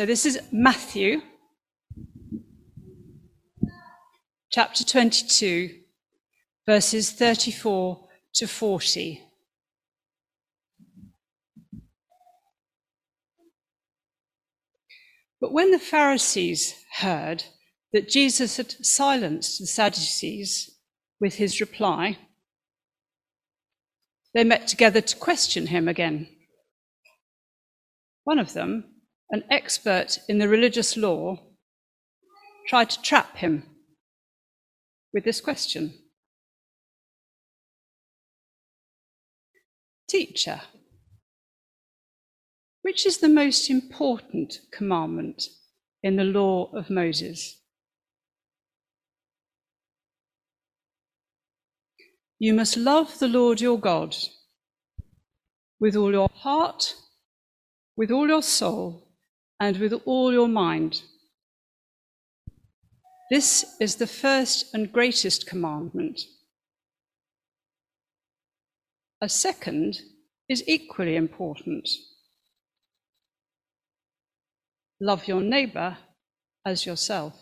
So this is Matthew chapter 22, verses 34 to 40. But when the Pharisees heard that Jesus had silenced the Sadducees with his reply, they met together to question him again. One of them, an expert in the religious law, tried to trap him with this question Teacher, which is the most important commandment in the law of Moses? You must love the Lord your God with all your heart, with all your soul, and with all your mind. This is the first and greatest commandment. A second is equally important love your neighbour as yourself.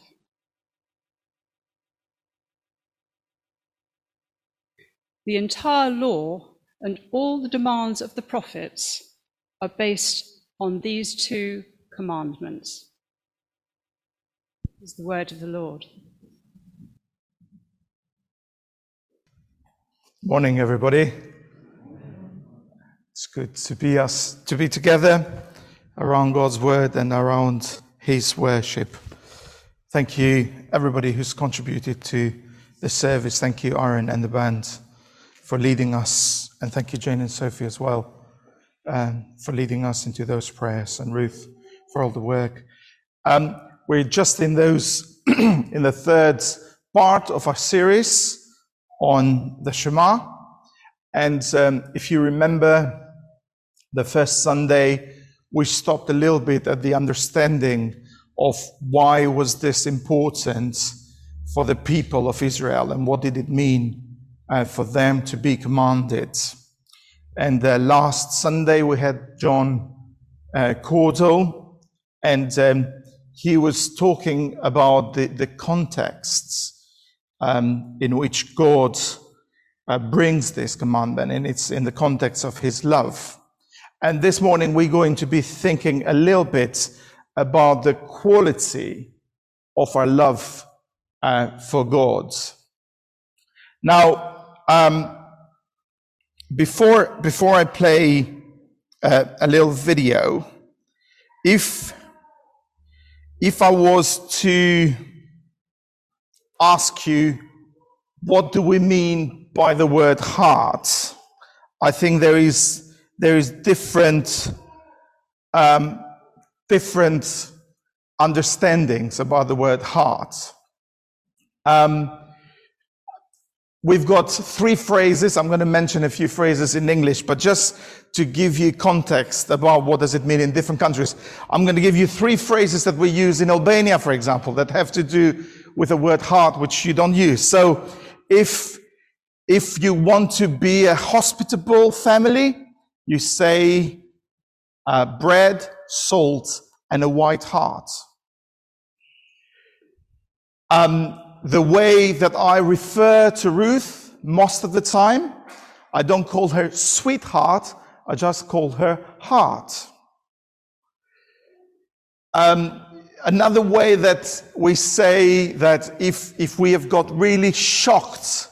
The entire law and all the demands of the prophets are based on these two commandments. Is the word of the Lord. Morning, everybody. It's good to be us to be together around God's word and around His worship. Thank you, everybody who's contributed to the service. Thank you, Aaron and the band, for leading us, and thank you, Jane and Sophie, as well, um, for leading us into those prayers, and Ruth for all the work. Um, we're just in those in the third part of our series on the Shema, and um, if you remember, the first Sunday we stopped a little bit at the understanding of why was this important for the people of Israel and what did it mean uh, for them to be commanded. And uh, last Sunday we had John uh, Cordell, and um, he was talking about the, the contexts um, in which God uh, brings this commandment, and it's in the context of his love. And this morning, we're going to be thinking a little bit about the quality of our love uh, for God. Now, um, before, before I play uh, a little video, if, if I was to ask you, what do we mean by the word heart? I think there is there is different um, different understandings about the word heart. Um, we've got three phrases. I'm going to mention a few phrases in English, but just to give you context about what does it mean in different countries, I'm going to give you three phrases that we use in Albania, for example, that have to do with the word heart, which you don't use. So if if you want to be a hospitable family, you say uh, bread, salt, and a white heart. Um, the way that I refer to Ruth most of the time, I don't call her sweetheart, I just call her heart. Um, another way that we say that if, if we have got really shocked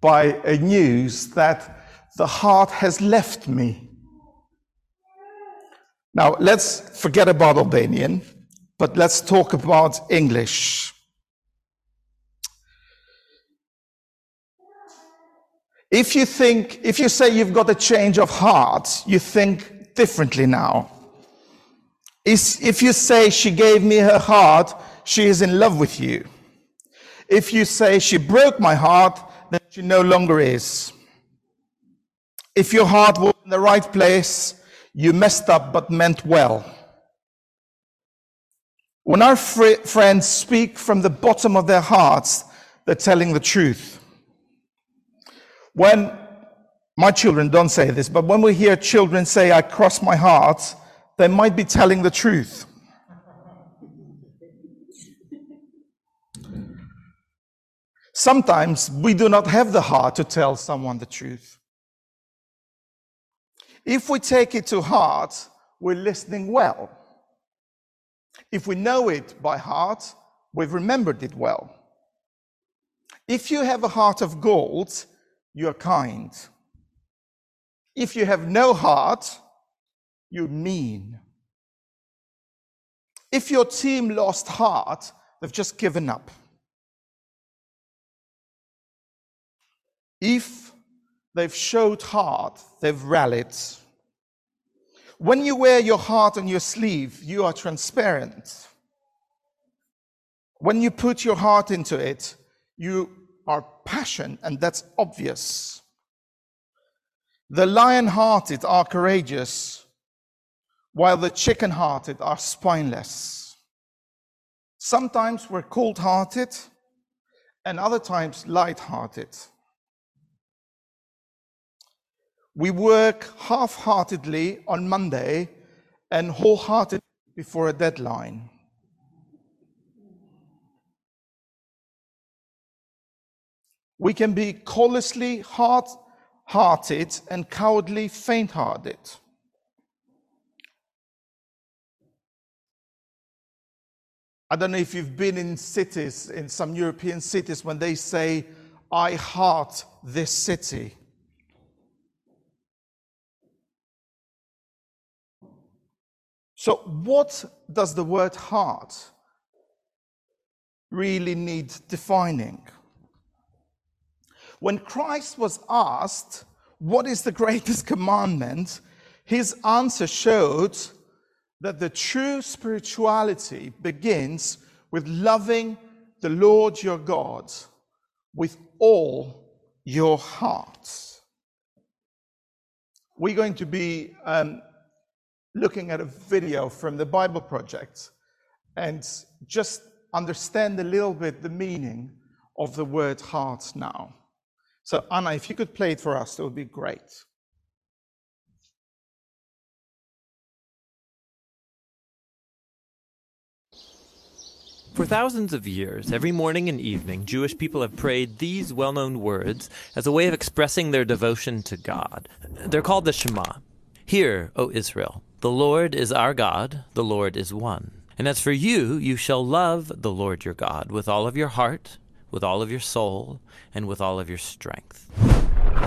by a news that the heart has left me, now, let's forget about Albanian, but let's talk about English. If you think, if you say you've got a change of heart, you think differently now. If you say she gave me her heart, she is in love with you. If you say she broke my heart, then she no longer is. If your heart was in the right place, you messed up but meant well. When our fr- friends speak from the bottom of their hearts, they're telling the truth. When my children don't say this, but when we hear children say, I cross my heart, they might be telling the truth. Sometimes we do not have the heart to tell someone the truth. If we take it to heart, we're listening well. If we know it by heart, we've remembered it well. If you have a heart of gold, you're kind. If you have no heart, you're mean. If your team lost heart, they've just given up. If they've showed heart, they've rallied. When you wear your heart on your sleeve, you are transparent. When you put your heart into it, you are passion, and that's obvious. The lion hearted are courageous, while the chicken hearted are spineless. Sometimes we're cold hearted, and other times light hearted. We work half heartedly on Monday and wholeheartedly before a deadline. We can be callously hard hearted and cowardly faint hearted. I don't know if you've been in cities, in some European cities, when they say, I heart this city. So, what does the word heart really need defining? When Christ was asked, What is the greatest commandment? his answer showed that the true spirituality begins with loving the Lord your God with all your heart. We're going to be um, looking at a video from the Bible Project and just understand a little bit the meaning of the word heart now. So, Anna, if you could play it for us, that would be great. For thousands of years, every morning and evening, Jewish people have prayed these well known words as a way of expressing their devotion to God. They're called the Shema. Hear, O Israel, the Lord is our God, the Lord is one. And as for you, you shall love the Lord your God with all of your heart, with all of your soul, and with all of your strength.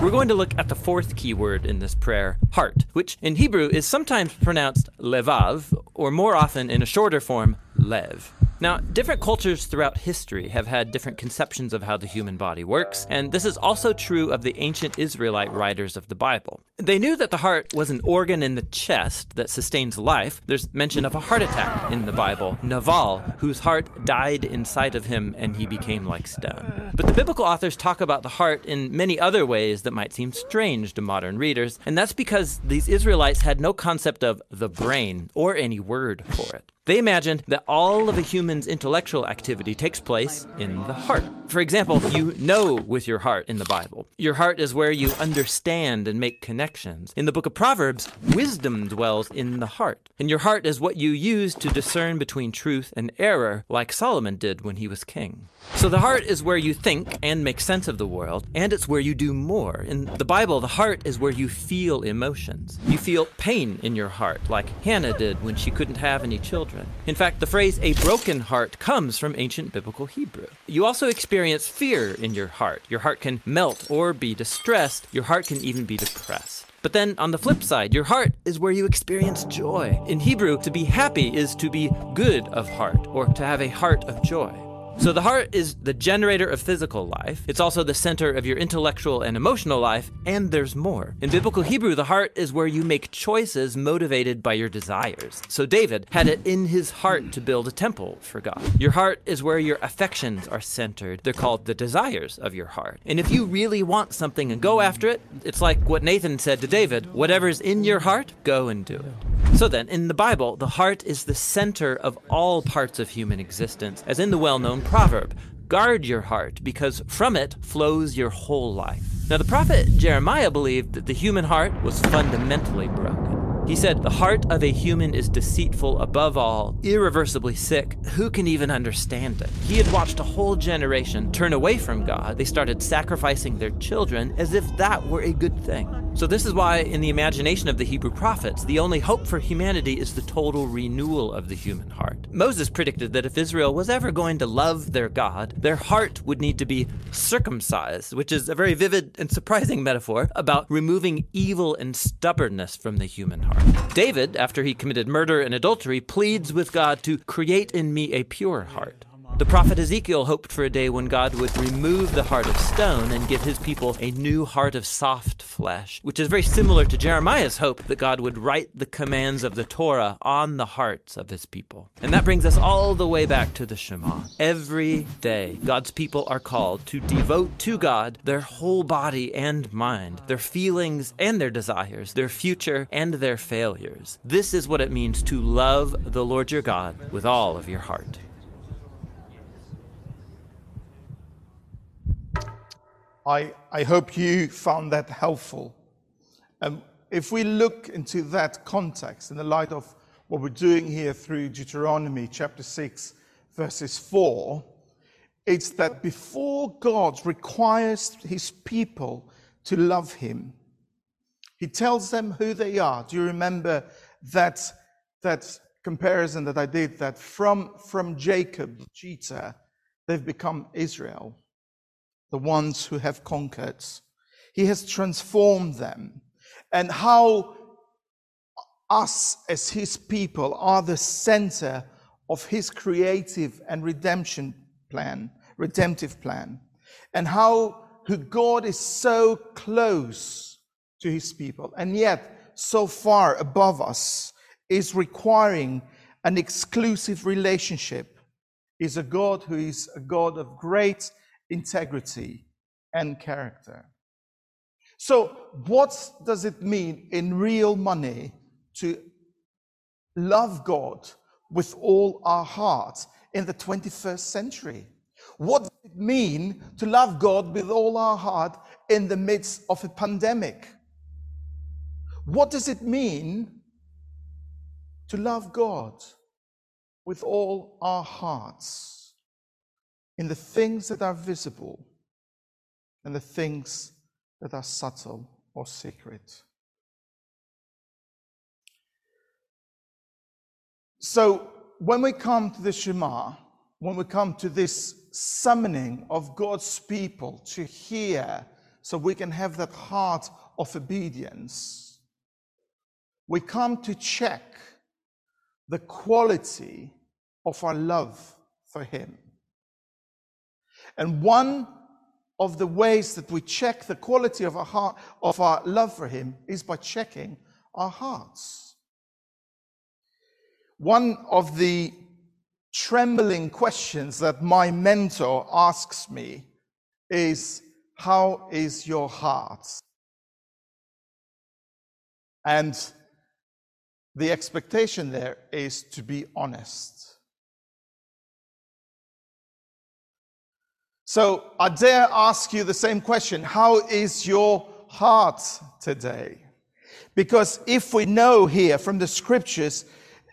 We're going to look at the fourth key word in this prayer, heart, which in Hebrew is sometimes pronounced levav, or more often in a shorter form, lev. Now, different cultures throughout history have had different conceptions of how the human body works, and this is also true of the ancient Israelite writers of the Bible. They knew that the heart was an organ in the chest that sustains life. There's mention of a heart attack in the Bible, Nabal, whose heart died inside of him and he became like stone. But the biblical authors talk about the heart in many other ways that might seem strange to modern readers, and that's because these Israelites had no concept of the brain or any word for it. They imagined that all of a human's intellectual activity takes place in the heart. For example, you know with your heart in the Bible. Your heart is where you understand and make connections. In the book of Proverbs, wisdom dwells in the heart. And your heart is what you use to discern between truth and error, like Solomon did when he was king. So the heart is where you think and make sense of the world, and it's where you do more. In the Bible, the heart is where you feel emotions. You feel pain in your heart, like Hannah did when she couldn't have any children. In fact, the phrase a broken heart comes from ancient biblical Hebrew. You also experience fear in your heart. Your heart can melt or be distressed. Your heart can even be depressed. But then on the flip side, your heart is where you experience joy. In Hebrew, to be happy is to be good of heart or to have a heart of joy. So the heart is the generator of physical life. It's also the center of your intellectual and emotional life, and there's more. In biblical Hebrew, the heart is where you make choices motivated by your desires. So David had it in his heart to build a temple for God. Your heart is where your affections are centered. They're called the desires of your heart. And if you really want something and go after it, it's like what Nathan said to David, whatever's in your heart, go and do it. So then, in the Bible, the heart is the center of all parts of human existence, as in the well-known proverb Guard your heart, because from it flows your whole life. Now, the prophet Jeremiah believed that the human heart was fundamentally broken. He said, The heart of a human is deceitful above all, irreversibly sick. Who can even understand it? He had watched a whole generation turn away from God. They started sacrificing their children as if that were a good thing. So, this is why, in the imagination of the Hebrew prophets, the only hope for humanity is the total renewal of the human heart. Moses predicted that if Israel was ever going to love their God, their heart would need to be circumcised, which is a very vivid and surprising metaphor about removing evil and stubbornness from the human heart. David, after he committed murder and adultery, pleads with God to create in me a pure heart. The prophet Ezekiel hoped for a day when God would remove the heart of stone and give his people a new heart of soft flesh, which is very similar to Jeremiah's hope that God would write the commands of the Torah on the hearts of his people. And that brings us all the way back to the Shema. Every day, God's people are called to devote to God their whole body and mind, their feelings and their desires, their future and their failures. This is what it means to love the Lord your God with all of your heart. I, I hope you found that helpful. Um, if we look into that context in the light of what we're doing here through Deuteronomy chapter 6, verses 4, it's that before God requires his people to love him, he tells them who they are. Do you remember that, that comparison that I did? That from, from Jacob, Judah, they've become Israel the ones who have conquered. He has transformed them. And how us as his people are the center of his creative and redemption plan, redemptive plan. And how who God is so close to his people and yet so far above us is requiring an exclusive relationship is a God who is a God of great integrity, and character. So, what does it mean in real money to love God with all our heart in the 21st century? What does it mean to love God with all our heart in the midst of a pandemic? What does it mean to love God with all our hearts? In the things that are visible and the things that are subtle or secret. So, when we come to the Shema, when we come to this summoning of God's people to hear, so we can have that heart of obedience, we come to check the quality of our love for Him. And one of the ways that we check the quality of our heart, of our love for Him, is by checking our hearts. One of the trembling questions that my mentor asks me is, How is your heart? And the expectation there is to be honest. So I dare ask you the same question How is your heart today? Because if we know here from the scriptures,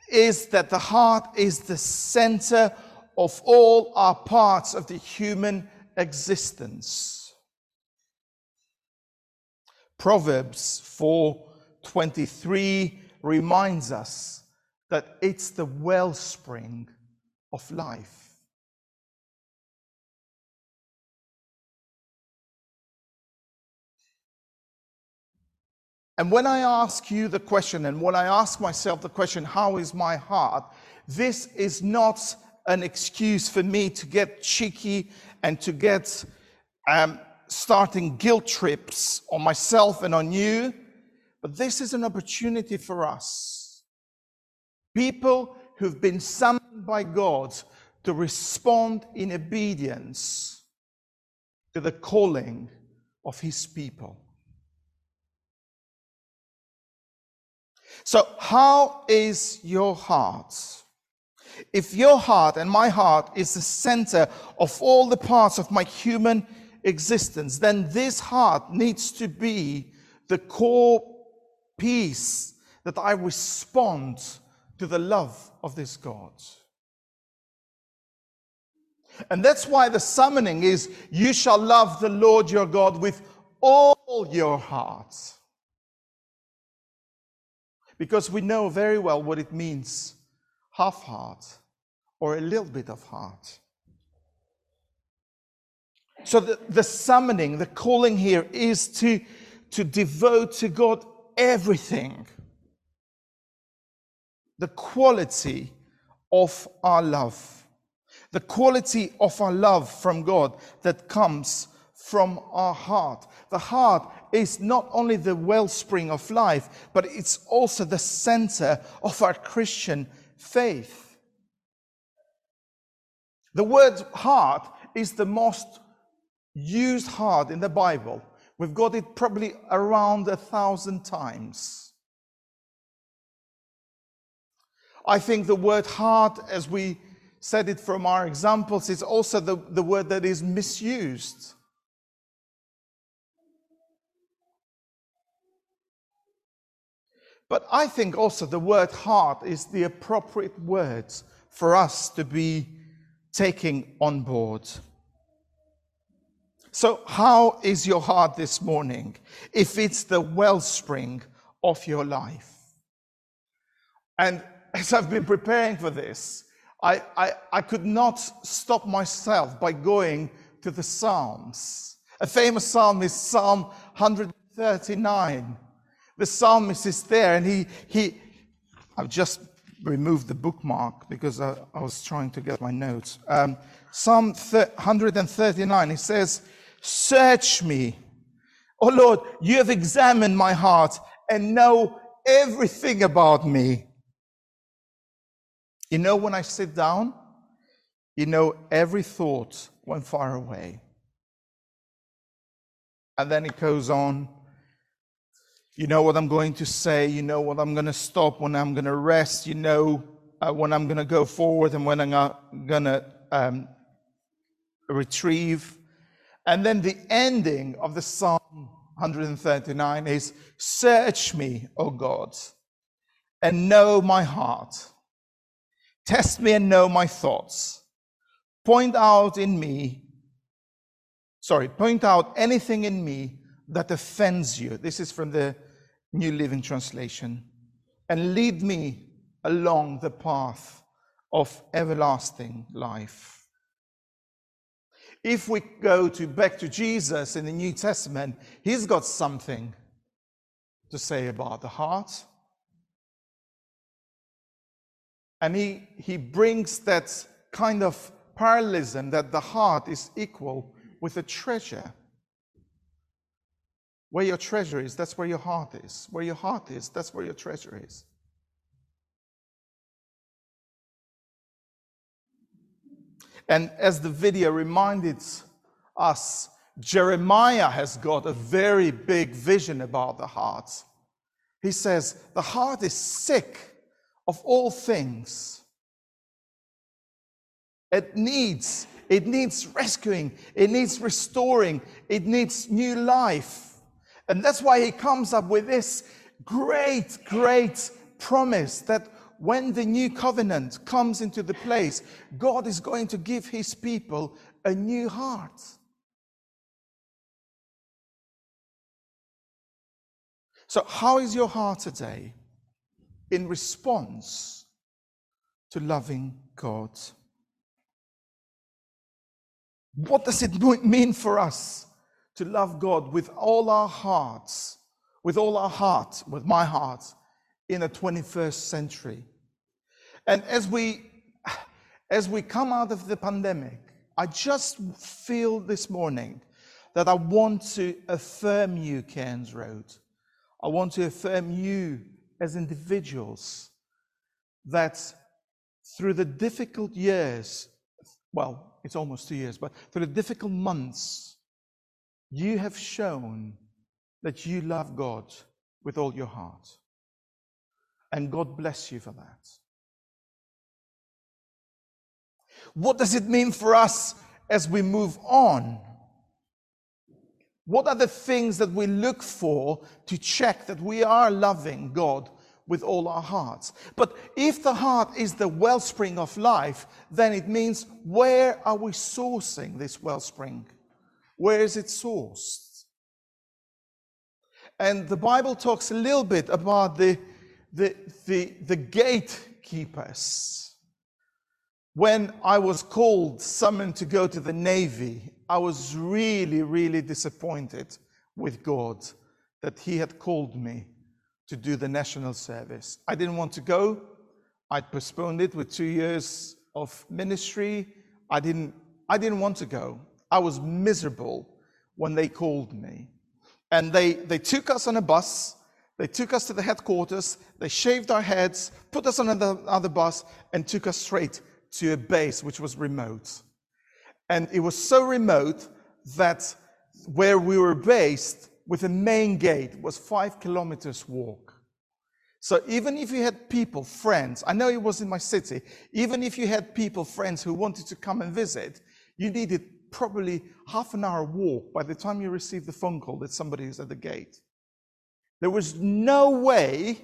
is that the heart is the center of all our parts of the human existence. Proverbs 4:23 reminds us that it's the wellspring of life. And when I ask you the question, and when I ask myself the question, how is my heart? This is not an excuse for me to get cheeky and to get um, starting guilt trips on myself and on you, but this is an opportunity for us. People who've been summoned by God to respond in obedience to the calling of His people. So, how is your heart? If your heart and my heart is the center of all the parts of my human existence, then this heart needs to be the core piece that I respond to the love of this God. And that's why the summoning is you shall love the Lord your God with all your heart. Because we know very well what it means half heart or a little bit of heart. So the, the summoning, the calling here is to, to devote to God everything. The quality of our love. The quality of our love from God that comes from our heart. The heart is not only the wellspring of life, but it's also the center of our Christian faith. The word heart is the most used heart in the Bible. We've got it probably around a thousand times. I think the word heart, as we said it from our examples, is also the, the word that is misused. But I think also the word heart is the appropriate word for us to be taking on board. So, how is your heart this morning if it's the wellspring of your life? And as I've been preparing for this, I, I, I could not stop myself by going to the Psalms. A famous psalm is Psalm 139 the psalmist is there and he, he I've just removed the bookmark because I, I was trying to get my notes. Um, Psalm 139, he says, Search me. Oh Lord, you have examined my heart and know everything about me. You know, when I sit down, you know every thought went far away. And then it goes on you know what I'm going to say. You know what I'm going to stop, when I'm going to rest. You know uh, when I'm going to go forward and when I'm going to um, retrieve. And then the ending of the Psalm 139 is Search me, O God, and know my heart. Test me and know my thoughts. Point out in me, sorry, point out anything in me that offends you. This is from the New Living Translation, and lead me along the path of everlasting life. If we go to back to Jesus in the New Testament, he's got something to say about the heart. And he, he brings that kind of parallelism that the heart is equal with a treasure. Where your treasure is, that's where your heart is. Where your heart is, that's where your treasure is. And as the video reminded us, Jeremiah has got a very big vision about the heart. He says, The heart is sick of all things. It needs, it needs rescuing, it needs restoring, it needs new life. And that's why he comes up with this great, great promise that when the new covenant comes into the place, God is going to give his people a new heart. So, how is your heart today in response to loving God? What does it mean for us to love God with all our hearts, with all our heart, with my heart, in the 21st century. And as we as we come out of the pandemic, I just feel this morning that I want to affirm you, Cairns Road. I want to affirm you as individuals that through the difficult years, well, it's almost two years, but through the difficult months you have shown that you love God with all your heart. And God bless you for that. What does it mean for us as we move on? What are the things that we look for to check that we are loving God with all our hearts. But if the heart is the wellspring of life, then it means where are we sourcing this wellspring? Where is it sourced? And the Bible talks a little bit about the, the, the, the gatekeepers. When I was called, summoned to go to the Navy, I was really, really disappointed with God that He had called me to do the national service. I didn't want to go. I'd postponed it with two years of ministry. I didn't, I didn't want to go. I was miserable when they called me. And they, they took us on a bus, they took us to the headquarters, they shaved our heads, put us on another bus, and took us straight to a base which was remote. And it was so remote that where we were based, with the main gate was five kilometers walk. So even if you had people, friends, I know it was in my city, even if you had people, friends who wanted to come and visit, you needed probably half an hour walk by the time you received the phone call that somebody is at the gate. There was no way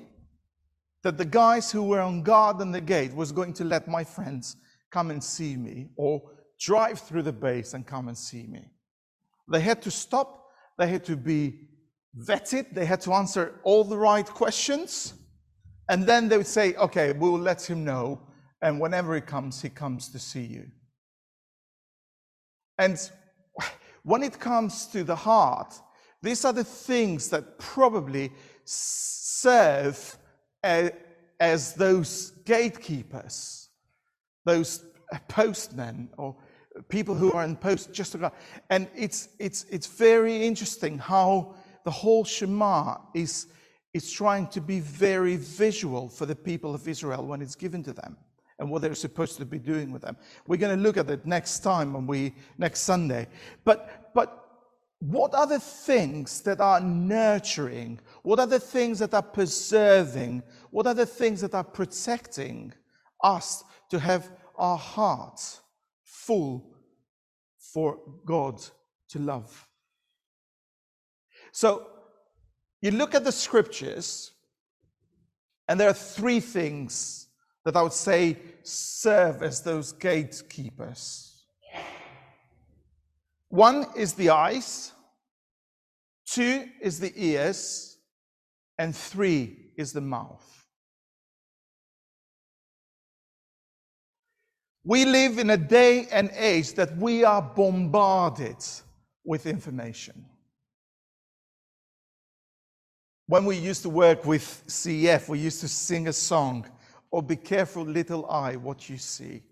that the guys who were on guard on the gate was going to let my friends come and see me or drive through the base and come and see me. They had to stop they had to be vetted, they had to answer all the right questions, and then they would say, okay, we'll let him know, and whenever he comes, he comes to see you. And when it comes to the heart, these are the things that probably serve as those gatekeepers, those postmen, or people who are in post just to and it's it's it's very interesting how the whole Shema is is trying to be very visual for the people of Israel when it's given to them and what they're supposed to be doing with them. We're going to look at it next time when we next Sunday. But but what are the things that are nurturing? What are the things that are preserving? What are the things that are protecting us to have our hearts full for God to love. So you look at the scriptures, and there are three things that I would say serve as those gatekeepers. One is the eyes, two is the ears, and three is the mouth. We live in a day and age that we are bombarded with information. When we used to work with CF, we used to sing a song, Oh, be careful, little eye, what you see.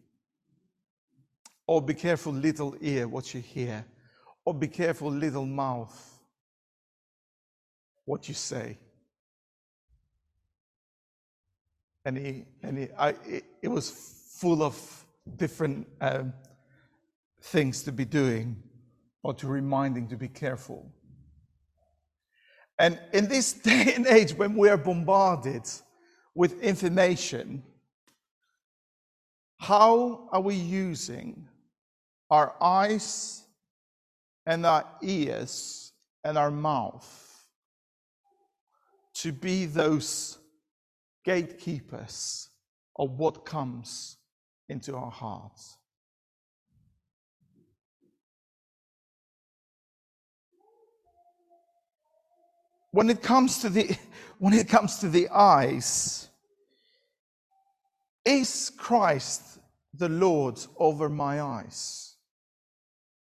Or be careful, little ear, what you hear. Or be careful, little mouth, what you say. And, he, and he, I, it, it was full of different um, things to be doing or to reminding to be careful. And in this day and age, when we are bombarded with information, how are we using our eyes and our ears and our mouth to be those gatekeepers of what comes into our hearts. When it comes to the when it comes to the eyes, is Christ the Lord over my eyes?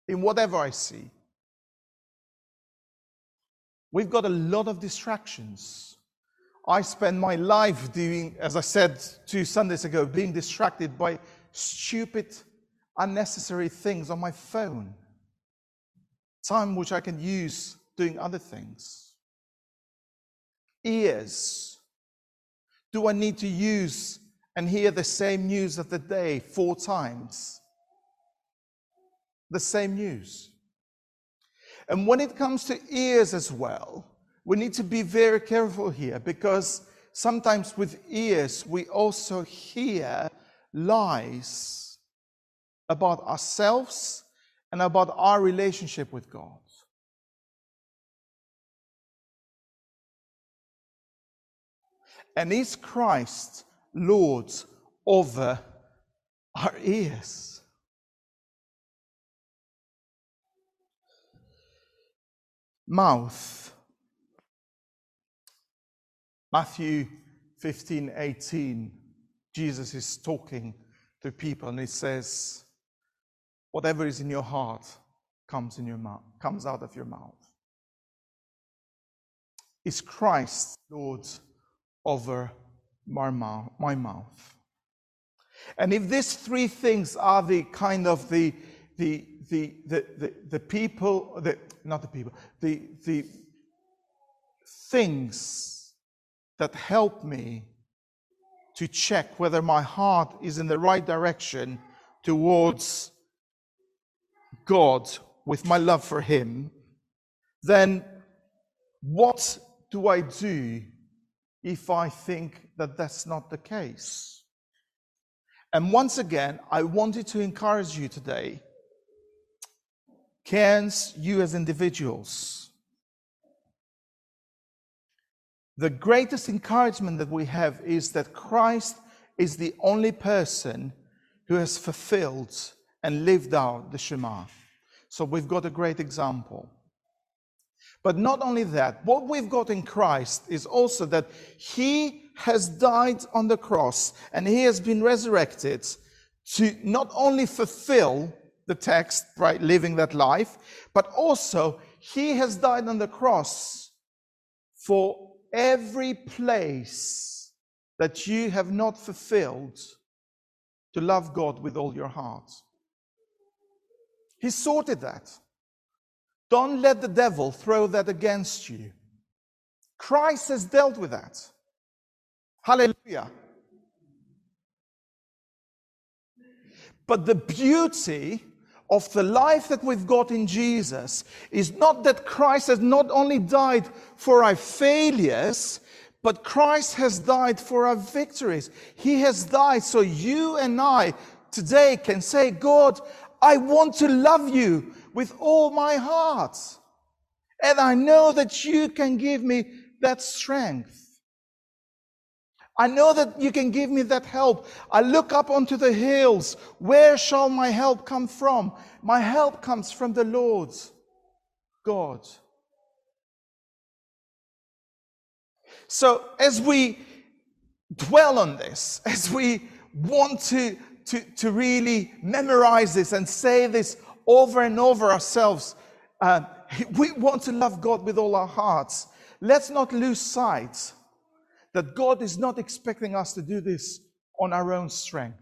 In whatever I see. We've got a lot of distractions. I spend my life doing, as I said two Sundays ago, being distracted by stupid, unnecessary things on my phone. Time which I can use doing other things. Ears. Do I need to use and hear the same news of the day four times? The same news. And when it comes to ears as well, we need to be very careful here because sometimes with ears we also hear lies about ourselves and about our relationship with God. And is Christ Lord over our ears? Mouth. Matthew 15 18, Jesus is talking to people and he says, Whatever is in your heart comes in your mouth, comes out of your mouth. Is Christ Lord over my mouth? And if these three things are the kind of the the the the the, the people, the not the people, the the things that help me to check whether my heart is in the right direction towards God with my love for Him, then what do I do if I think that that's not the case? And once again, I wanted to encourage you today, Cairns, you as individuals. The greatest encouragement that we have is that Christ is the only person who has fulfilled and lived out the Shema. So we've got a great example. But not only that, what we've got in Christ is also that He has died on the cross and He has been resurrected to not only fulfill the text, right, living that life, but also He has died on the cross for every place that you have not fulfilled to love God with all your heart. He sorted that. Don't let the devil throw that against you. Christ has dealt with that. Hallelujah. But the beauty of the life that we've got in Jesus is not that Christ has not only died for our failures, but Christ has died for our victories. He has died so you and I today can say, God, I want to love you with all my heart. And I know that you can give me that strength. I know that you can give me that help. I look up onto the hills. Where shall my help come from? My help comes from the Lord God. So as we dwell on this, as we want to, to, to really memorize this and say this over and over ourselves, uh, we want to love God with all our hearts. Let's not lose sight that God is not expecting us to do this on our own strength.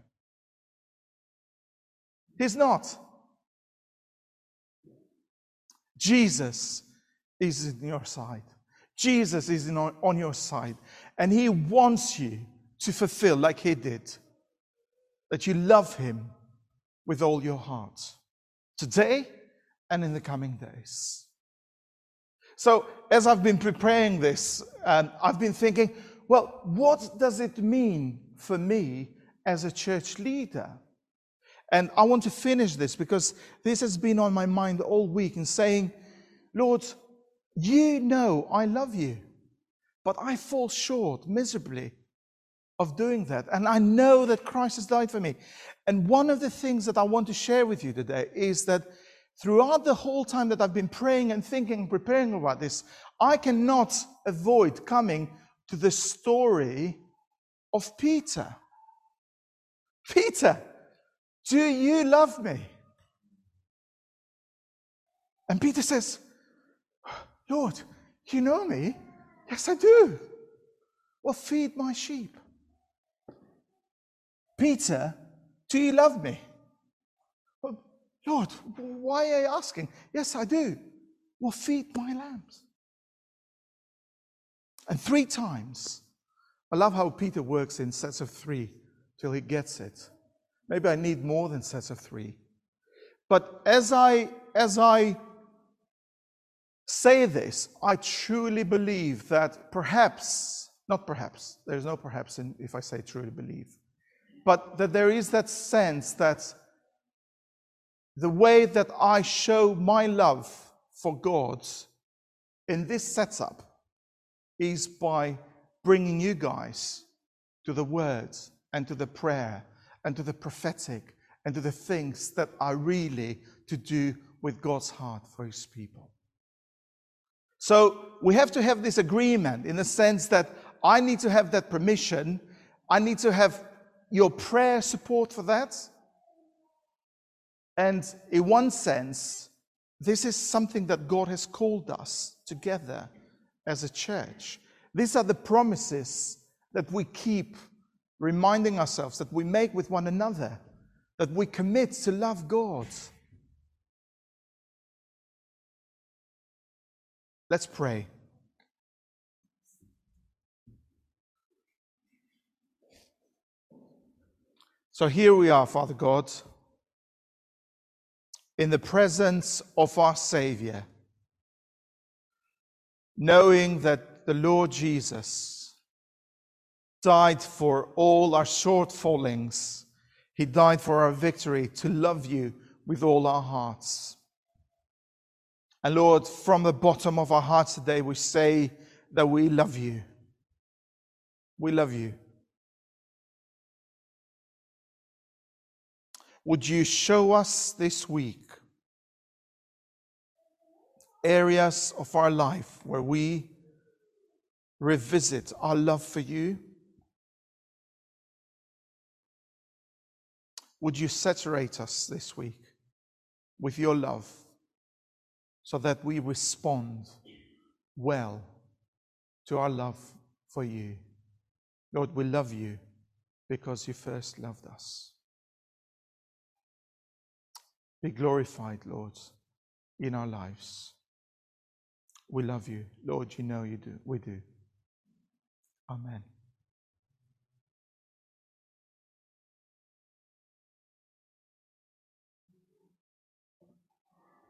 He's not. Jesus is in your side. Jesus is in, on your side. And He wants you to fulfill, like He did, that you love Him with all your heart today and in the coming days. So, as I've been preparing this, um, I've been thinking, well, what does it mean for me as a church leader? And I want to finish this because this has been on my mind all week in saying, Lord, you know I love you, but I fall short miserably of doing that. And I know that Christ has died for me. And one of the things that I want to share with you today is that throughout the whole time that I've been praying and thinking and preparing about this, I cannot avoid coming to the story of Peter. Peter, do you love me? And Peter says, Lord, you know me? Yes, I do. Well, feed my sheep. Peter, do you love me? Lord, why are you asking? Yes, I do. Well, feed my lambs. And three times, I love how Peter works in sets of three till he gets it. Maybe I need more than sets of three. But as I, as I say this, I truly believe that perhaps, not perhaps, there's no perhaps in, if I say truly believe, but that there is that sense that the way that I show my love for God in this setup is by bringing you guys to the word and to the prayer and to the prophetic and to the things that are really to do with God's heart for his people. So we have to have this agreement in the sense that I need to have that permission. I need to have your prayer support for that. And in one sense, this is something that God has called us together as a church. These are the promises that we keep reminding ourselves, that we make with one another, that we commit to love God. Let's pray. So here we are, Father God, in the presence of our Savior, knowing that the Lord Jesus died for all our shortfallings. He died for our victory to love you with all our hearts. And Lord, from the bottom of our hearts today, we say that we love you. We love you. Would you show us this week areas of our life where we revisit our love for you? Would you saturate us this week with your love so that we respond well to our love for you? Lord, we love you because you first loved us. Be glorified, Lord, in our lives. We love you. Lord, you know you do. We do. Amen.